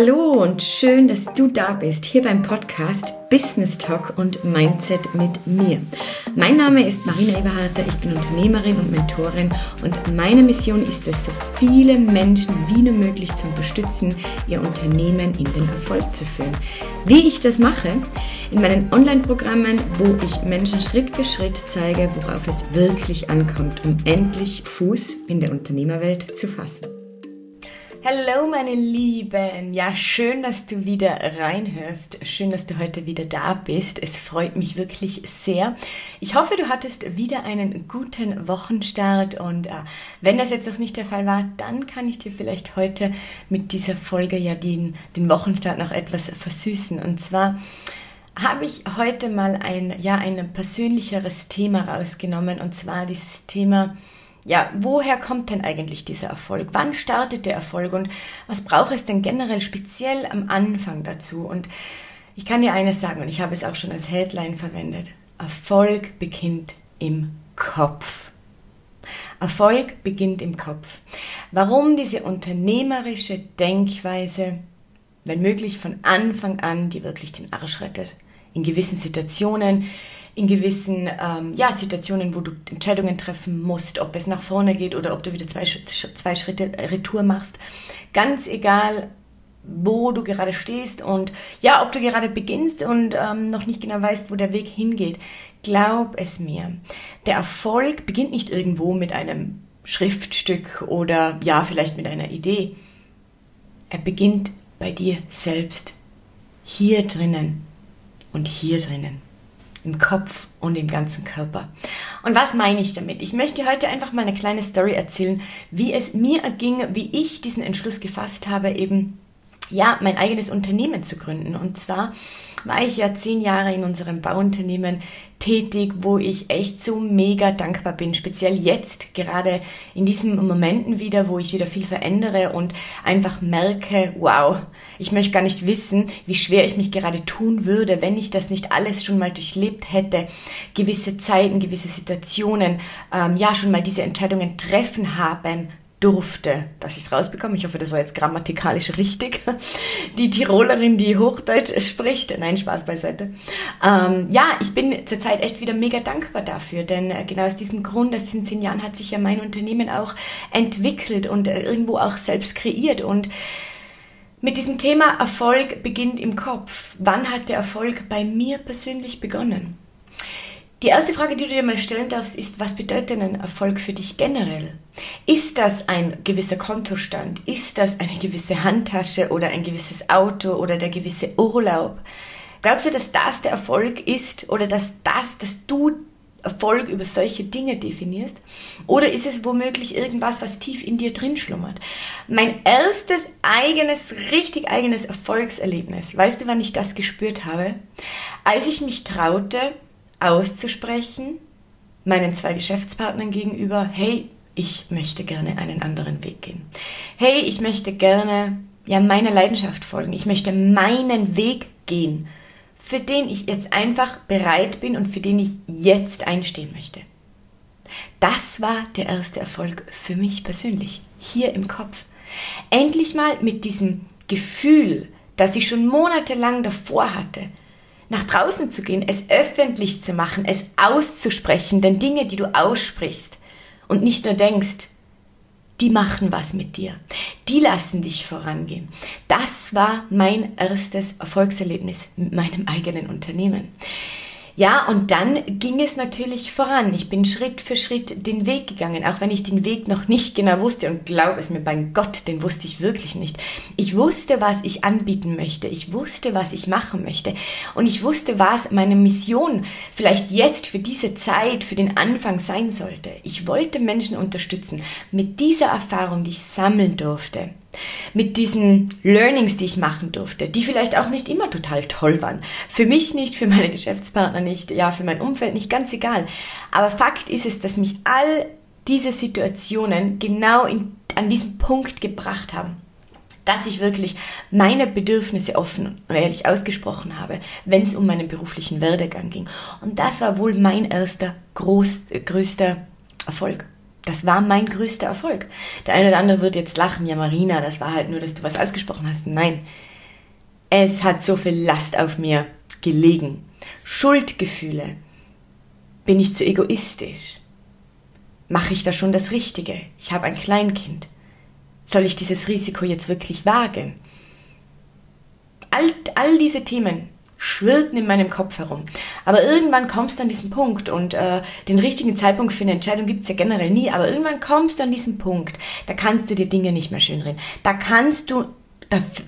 Hallo und schön, dass du da bist, hier beim Podcast Business Talk und Mindset mit mir. Mein Name ist Marina Eberharter, ich bin Unternehmerin und Mentorin und meine Mission ist es, so viele Menschen wie nur möglich zu unterstützen, ihr Unternehmen in den Erfolg zu führen. Wie ich das mache? In meinen Online-Programmen, wo ich Menschen Schritt für Schritt zeige, worauf es wirklich ankommt, um endlich Fuß in der Unternehmerwelt zu fassen. Hallo meine Lieben, ja schön, dass du wieder reinhörst, schön, dass du heute wieder da bist, es freut mich wirklich sehr. Ich hoffe, du hattest wieder einen guten Wochenstart. Und äh, wenn das jetzt noch nicht der Fall war, dann kann ich dir vielleicht heute mit dieser Folge ja den, den Wochenstart noch etwas versüßen. Und zwar habe ich heute mal ein, ja, ein persönlicheres Thema rausgenommen. Und zwar dieses Thema, ja, woher kommt denn eigentlich dieser Erfolg? Wann startet der Erfolg und was braucht es denn generell speziell am Anfang dazu? Und ich kann dir eines sagen und ich habe es auch schon als Headline verwendet. Erfolg beginnt im Kopf. Erfolg beginnt im Kopf. Warum diese unternehmerische Denkweise, wenn möglich von Anfang an, die wirklich den Arsch rettet? In gewissen Situationen, in gewissen ähm, ja, Situationen, wo du Entscheidungen treffen musst, ob es nach vorne geht oder ob du wieder zwei, zwei Schritte Retour machst. Ganz egal, wo du gerade stehst und ja, ob du gerade beginnst und ähm, noch nicht genau weißt, wo der Weg hingeht. Glaub es mir. Der Erfolg beginnt nicht irgendwo mit einem Schriftstück oder ja, vielleicht mit einer Idee. Er beginnt bei dir selbst. Hier drinnen und hier drinnen im Kopf und im ganzen Körper. Und was meine ich damit? Ich möchte heute einfach mal eine kleine Story erzählen, wie es mir erging, wie ich diesen Entschluss gefasst habe, eben ja, mein eigenes Unternehmen zu gründen. Und zwar war ich ja zehn Jahre in unserem Bauunternehmen tätig, wo ich echt so mega dankbar bin. Speziell jetzt, gerade in diesen Momenten wieder, wo ich wieder viel verändere und einfach merke, wow, ich möchte gar nicht wissen, wie schwer ich mich gerade tun würde, wenn ich das nicht alles schon mal durchlebt hätte. Gewisse Zeiten, gewisse Situationen, ähm, ja, schon mal diese Entscheidungen treffen haben durfte, dass ich es rausbekomme. Ich hoffe, das war jetzt grammatikalisch richtig. Die Tirolerin, die Hochdeutsch spricht. Nein, Spaß beiseite. Ähm, ja, ich bin zurzeit echt wieder mega dankbar dafür, denn äh, genau aus diesem Grund, aus diesen zehn Jahren hat sich ja mein Unternehmen auch entwickelt und äh, irgendwo auch selbst kreiert und mit diesem Thema Erfolg beginnt im Kopf. Wann hat der Erfolg bei mir persönlich begonnen? Die erste Frage, die du dir mal stellen darfst, ist, was bedeutet denn ein Erfolg für dich generell? Ist das ein gewisser Kontostand? Ist das eine gewisse Handtasche oder ein gewisses Auto oder der gewisse Urlaub? Glaubst du, dass das der Erfolg ist oder dass das, dass du Erfolg über solche Dinge definierst? Oder ist es womöglich irgendwas, was tief in dir drin schlummert? Mein erstes eigenes, richtig eigenes Erfolgserlebnis, weißt du, wann ich das gespürt habe? Als ich mich traute, auszusprechen, meinen zwei Geschäftspartnern gegenüber, hey, ich möchte gerne einen anderen Weg gehen. Hey, ich möchte gerne ja meiner Leidenschaft folgen. Ich möchte meinen Weg gehen, für den ich jetzt einfach bereit bin und für den ich jetzt einstehen möchte. Das war der erste Erfolg für mich persönlich, hier im Kopf. Endlich mal mit diesem Gefühl, das ich schon monatelang davor hatte, nach draußen zu gehen, es öffentlich zu machen, es auszusprechen, denn Dinge, die du aussprichst und nicht nur denkst, die machen was mit dir. Die lassen dich vorangehen. Das war mein erstes Erfolgserlebnis mit meinem eigenen Unternehmen. Ja, und dann ging es natürlich voran. Ich bin Schritt für Schritt den Weg gegangen, auch wenn ich den Weg noch nicht genau wusste. Und glaub es mir, bei Gott, den wusste ich wirklich nicht. Ich wusste, was ich anbieten möchte. Ich wusste, was ich machen möchte. Und ich wusste, was meine Mission vielleicht jetzt für diese Zeit, für den Anfang sein sollte. Ich wollte Menschen unterstützen mit dieser Erfahrung, die ich sammeln durfte mit diesen Learnings, die ich machen durfte, die vielleicht auch nicht immer total toll waren. Für mich nicht, für meine Geschäftspartner nicht, ja, für mein Umfeld nicht, ganz egal. Aber Fakt ist es, dass mich all diese Situationen genau in, an diesen Punkt gebracht haben dass ich wirklich meine Bedürfnisse offen und ehrlich ausgesprochen habe, wenn es um meinen beruflichen Werdegang ging. Und das war wohl mein erster groß, größter Erfolg. Das war mein größter Erfolg. Der eine oder andere wird jetzt lachen, ja Marina, das war halt nur, dass du was ausgesprochen hast. Nein, es hat so viel Last auf mir gelegen. Schuldgefühle. Bin ich zu egoistisch? Mache ich da schon das Richtige? Ich habe ein Kleinkind. Soll ich dieses Risiko jetzt wirklich wagen? All, all diese Themen schwirrten in meinem Kopf herum. Aber irgendwann kommst du an diesen Punkt und äh, den richtigen Zeitpunkt für eine Entscheidung gibt's ja generell nie, aber irgendwann kommst du an diesen Punkt, da kannst du dir Dinge nicht mehr schönreden. Da kannst du,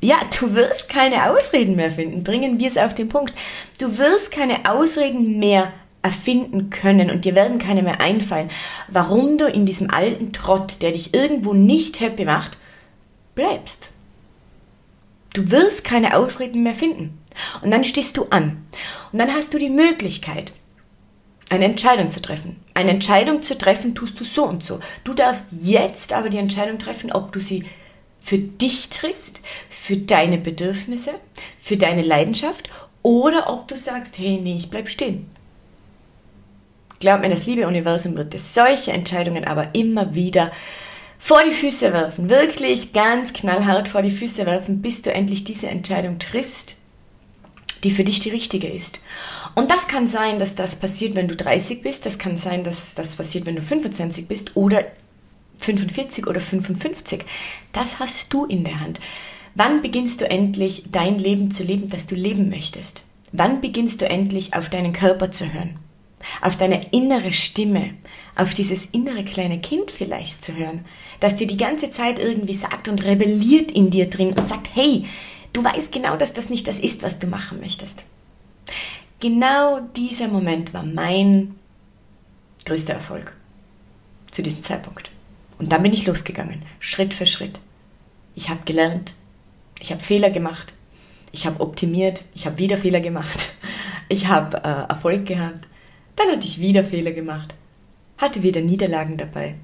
ja, du wirst keine Ausreden mehr finden. Bringen wir es auf den Punkt. Du wirst keine Ausreden mehr erfinden können und dir werden keine mehr einfallen, warum du in diesem alten Trott, der dich irgendwo nicht happy macht, bleibst. Du wirst keine Ausreden mehr finden. Und dann stehst du an. Und dann hast du die Möglichkeit, eine Entscheidung zu treffen. Eine Entscheidung zu treffen tust du so und so. Du darfst jetzt aber die Entscheidung treffen, ob du sie für dich triffst, für deine Bedürfnisse, für deine Leidenschaft oder ob du sagst, hey, nee, ich bleib stehen. Glaub mir, das liebe Universum wird dir solche Entscheidungen aber immer wieder vor die Füße werfen, wirklich ganz knallhart vor die Füße werfen, bis du endlich diese Entscheidung triffst, die für dich die richtige ist. Und das kann sein, dass das passiert, wenn du 30 bist, das kann sein, dass das passiert, wenn du 25 bist oder 45 oder 55. Das hast du in der Hand. Wann beginnst du endlich dein Leben zu leben, das du leben möchtest? Wann beginnst du endlich auf deinen Körper zu hören? Auf deine innere Stimme, auf dieses innere kleine Kind vielleicht zu hören, das dir die ganze Zeit irgendwie sagt und rebelliert in dir drin und sagt, hey, du weißt genau, dass das nicht das ist, was du machen möchtest. Genau dieser Moment war mein größter Erfolg zu diesem Zeitpunkt. Und dann bin ich losgegangen, Schritt für Schritt. Ich habe gelernt, ich habe Fehler gemacht, ich habe optimiert, ich habe wieder Fehler gemacht, ich habe äh, Erfolg gehabt, dann hatte ich wieder Fehler gemacht, hatte wieder Niederlagen dabei.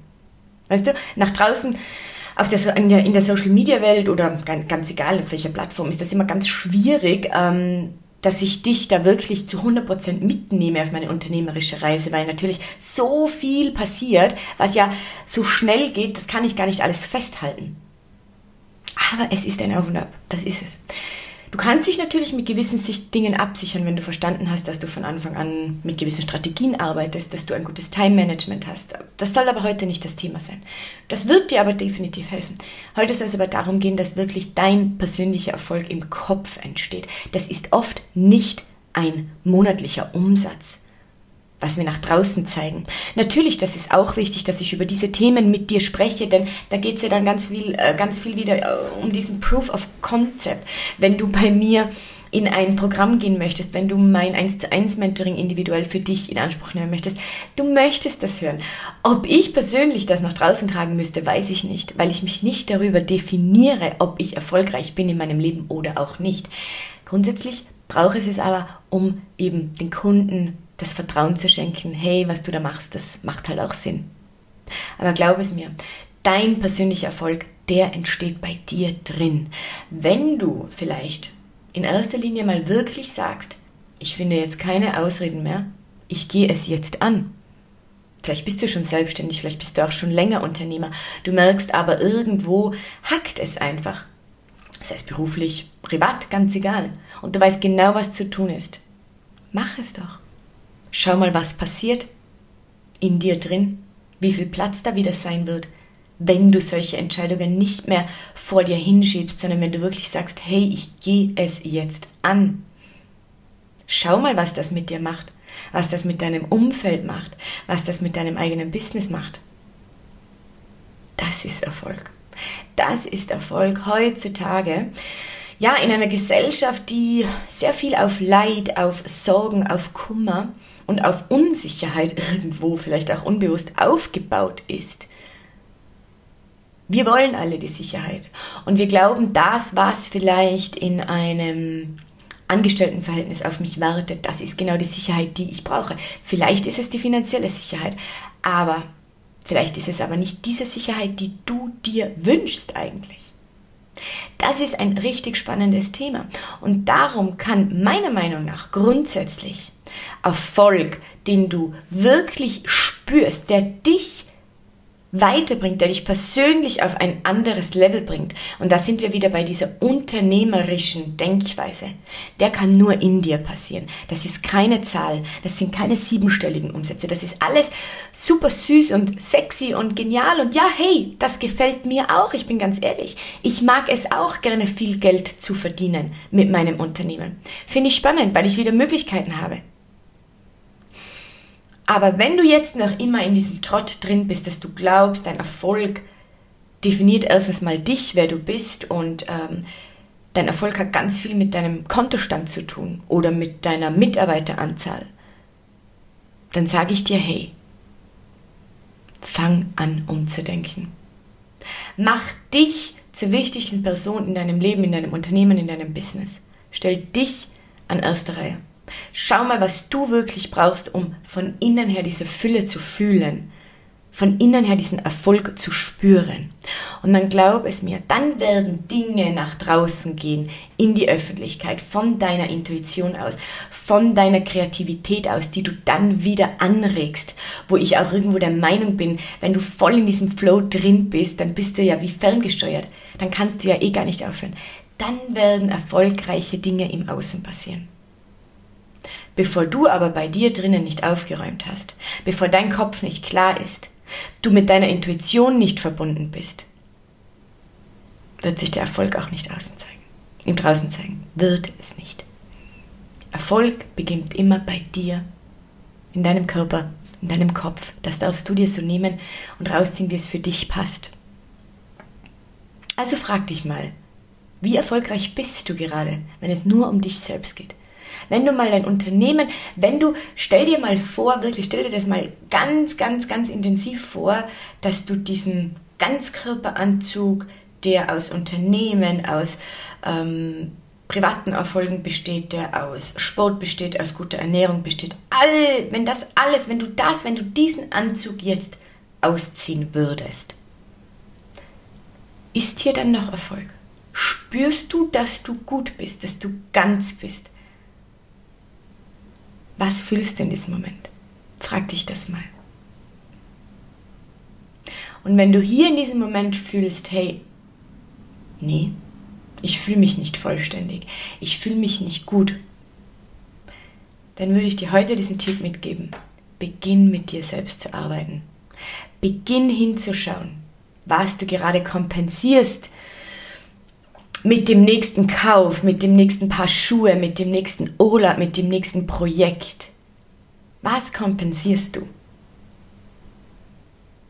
Weißt du, nach draußen auf der, in, der, in der Social Media Welt oder ganz, ganz egal auf welcher Plattform ist das immer ganz schwierig, ähm, dass ich dich da wirklich zu 100% mitnehme auf meine unternehmerische Reise, weil natürlich so viel passiert, was ja so schnell geht, das kann ich gar nicht alles festhalten. Aber es ist ein Auf und Ab, das ist es. Du kannst dich natürlich mit gewissen Dingen absichern, wenn du verstanden hast, dass du von Anfang an mit gewissen Strategien arbeitest, dass du ein gutes Time-Management hast. Das soll aber heute nicht das Thema sein. Das wird dir aber definitiv helfen. Heute soll es aber darum gehen, dass wirklich dein persönlicher Erfolg im Kopf entsteht. Das ist oft nicht ein monatlicher Umsatz was wir nach draußen zeigen. Natürlich, das ist auch wichtig, dass ich über diese Themen mit dir spreche, denn da geht es ja dann ganz viel, äh, ganz viel wieder äh, um diesen Proof of Concept. Wenn du bei mir in ein Programm gehen möchtest, wenn du mein 1 zu 1 Mentoring individuell für dich in Anspruch nehmen möchtest, du möchtest das hören. Ob ich persönlich das nach draußen tragen müsste, weiß ich nicht, weil ich mich nicht darüber definiere, ob ich erfolgreich bin in meinem Leben oder auch nicht. Grundsätzlich brauche es aber, um eben den Kunden das Vertrauen zu schenken, hey, was du da machst, das macht halt auch Sinn. Aber glaub es mir, dein persönlicher Erfolg, der entsteht bei dir drin. Wenn du vielleicht in erster Linie mal wirklich sagst, ich finde jetzt keine Ausreden mehr, ich gehe es jetzt an. Vielleicht bist du schon selbstständig, vielleicht bist du auch schon länger Unternehmer. Du merkst aber irgendwo hackt es einfach. Das heißt beruflich, privat, ganz egal. Und du weißt genau, was zu tun ist. Mach es doch. Schau mal, was passiert in dir drin, wie viel Platz da wieder sein wird, wenn du solche Entscheidungen nicht mehr vor dir hinschiebst, sondern wenn du wirklich sagst, hey, ich gehe es jetzt an. Schau mal, was das mit dir macht, was das mit deinem Umfeld macht, was das mit deinem eigenen Business macht. Das ist Erfolg. Das ist Erfolg heutzutage ja, in einer Gesellschaft, die sehr viel auf Leid, auf Sorgen, auf Kummer und auf Unsicherheit irgendwo vielleicht auch unbewusst aufgebaut ist. Wir wollen alle die Sicherheit und wir glauben, das, was vielleicht in einem Angestelltenverhältnis auf mich wartet, das ist genau die Sicherheit, die ich brauche. Vielleicht ist es die finanzielle Sicherheit, aber vielleicht ist es aber nicht diese Sicherheit, die du dir wünschst eigentlich. Das ist ein richtig spannendes Thema. Und darum kann meiner Meinung nach grundsätzlich Erfolg, den du wirklich spürst, der dich weiterbringt, der dich persönlich auf ein anderes Level bringt. Und da sind wir wieder bei dieser unternehmerischen Denkweise. Der kann nur in dir passieren. Das ist keine Zahl, das sind keine siebenstelligen Umsätze. Das ist alles super süß und sexy und genial. Und ja, hey, das gefällt mir auch. Ich bin ganz ehrlich. Ich mag es auch gerne viel Geld zu verdienen mit meinem Unternehmen. Finde ich spannend, weil ich wieder Möglichkeiten habe. Aber wenn du jetzt noch immer in diesem Trott drin bist, dass du glaubst, dein Erfolg definiert erstens mal dich, wer du bist und ähm, dein Erfolg hat ganz viel mit deinem Kontostand zu tun oder mit deiner Mitarbeiteranzahl, dann sage ich dir, hey, fang an umzudenken. Mach dich zur wichtigsten Person in deinem Leben, in deinem Unternehmen, in deinem Business. Stell dich an erster Reihe. Schau mal, was du wirklich brauchst, um von innen her diese Fülle zu fühlen, von innen her diesen Erfolg zu spüren. Und dann glaub es mir, dann werden Dinge nach draußen gehen, in die Öffentlichkeit, von deiner Intuition aus, von deiner Kreativität aus, die du dann wieder anregst, wo ich auch irgendwo der Meinung bin, wenn du voll in diesem Flow drin bist, dann bist du ja wie ferngesteuert, dann kannst du ja eh gar nicht aufhören. Dann werden erfolgreiche Dinge im Außen passieren. Bevor du aber bei dir drinnen nicht aufgeräumt hast, bevor dein Kopf nicht klar ist, du mit deiner Intuition nicht verbunden bist, wird sich der Erfolg auch nicht außen zeigen. Im Draußen zeigen. Wird es nicht. Erfolg beginnt immer bei dir, in deinem Körper, in deinem Kopf. Das darfst du dir so nehmen und rausziehen, wie es für dich passt. Also frag dich mal, wie erfolgreich bist du gerade, wenn es nur um dich selbst geht? Wenn du mal dein Unternehmen, wenn du, stell dir mal vor, wirklich, stell dir das mal ganz, ganz, ganz intensiv vor, dass du diesen Ganzkörperanzug, der aus Unternehmen, aus ähm, privaten Erfolgen besteht, der aus Sport besteht, aus guter Ernährung besteht, all, wenn das alles, wenn du das, wenn du diesen Anzug jetzt ausziehen würdest, ist hier dann noch Erfolg? Spürst du, dass du gut bist, dass du ganz bist? Was fühlst du in diesem Moment? Frag dich das mal. Und wenn du hier in diesem Moment fühlst, hey, nee, ich fühle mich nicht vollständig, ich fühle mich nicht gut, dann würde ich dir heute diesen Tipp mitgeben. Beginn mit dir selbst zu arbeiten. Beginn hinzuschauen, was du gerade kompensierst mit dem nächsten Kauf, mit dem nächsten Paar Schuhe, mit dem nächsten Urlaub, mit dem nächsten Projekt. Was kompensierst du?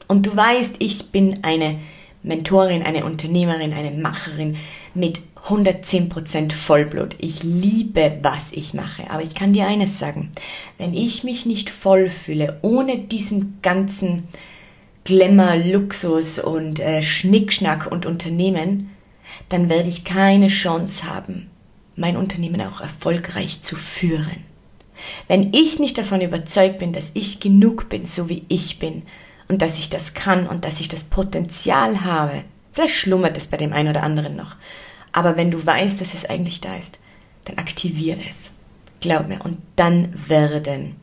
Und du weißt, ich bin eine Mentorin, eine Unternehmerin, eine Macherin mit 110% Vollblut. Ich liebe, was ich mache. Aber ich kann dir eines sagen. Wenn ich mich nicht voll fühle, ohne diesen ganzen Glamour, Luxus und äh, Schnickschnack und Unternehmen, dann werde ich keine Chance haben, mein Unternehmen auch erfolgreich zu führen. Wenn ich nicht davon überzeugt bin, dass ich genug bin, so wie ich bin, und dass ich das kann und dass ich das Potenzial habe, vielleicht schlummert es bei dem einen oder anderen noch, aber wenn du weißt, dass es eigentlich da ist, dann aktiviere es. Glaub mir, und dann werden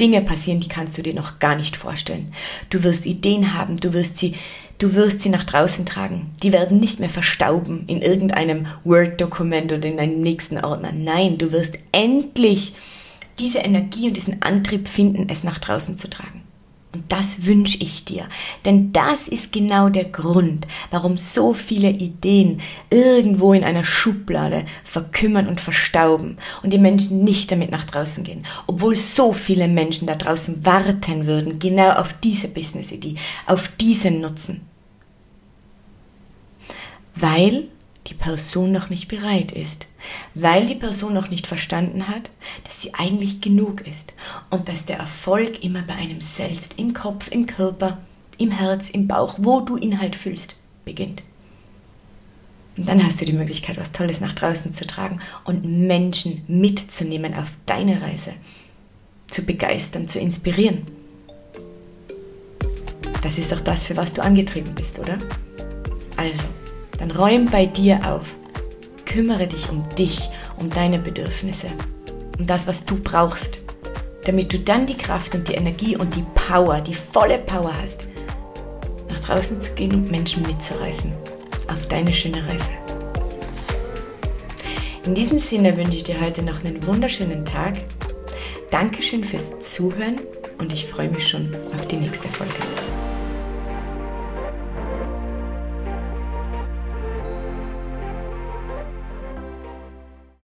Dinge passieren, die kannst du dir noch gar nicht vorstellen. Du wirst Ideen haben, du wirst sie Du wirst sie nach draußen tragen. Die werden nicht mehr verstauben in irgendeinem Word-Dokument oder in einem nächsten Ordner. Nein, du wirst endlich diese Energie und diesen Antrieb finden, es nach draußen zu tragen. Und das wünsche ich dir. Denn das ist genau der Grund, warum so viele Ideen irgendwo in einer Schublade verkümmern und verstauben und die Menschen nicht damit nach draußen gehen. Obwohl so viele Menschen da draußen warten würden, genau auf diese Business-Idee, auf diesen Nutzen. Weil die Person noch nicht bereit ist, weil die Person noch nicht verstanden hat, dass sie eigentlich genug ist und dass der Erfolg immer bei einem selbst, im Kopf, im Körper, im Herz, im Bauch, wo du ihn halt fühlst, beginnt. Und dann hast du die Möglichkeit, was Tolles nach draußen zu tragen und Menschen mitzunehmen auf deine Reise, zu begeistern, zu inspirieren. Das ist doch das, für was du angetrieben bist, oder? Also, dann räum bei dir auf. Kümmere dich um dich, um deine Bedürfnisse, um das, was du brauchst, damit du dann die Kraft und die Energie und die Power, die volle Power hast, draußen zu gehen und Menschen mitzureißen. Auf deine schöne Reise. In diesem Sinne wünsche ich dir heute noch einen wunderschönen Tag. Dankeschön fürs Zuhören und ich freue mich schon auf die nächste Folge.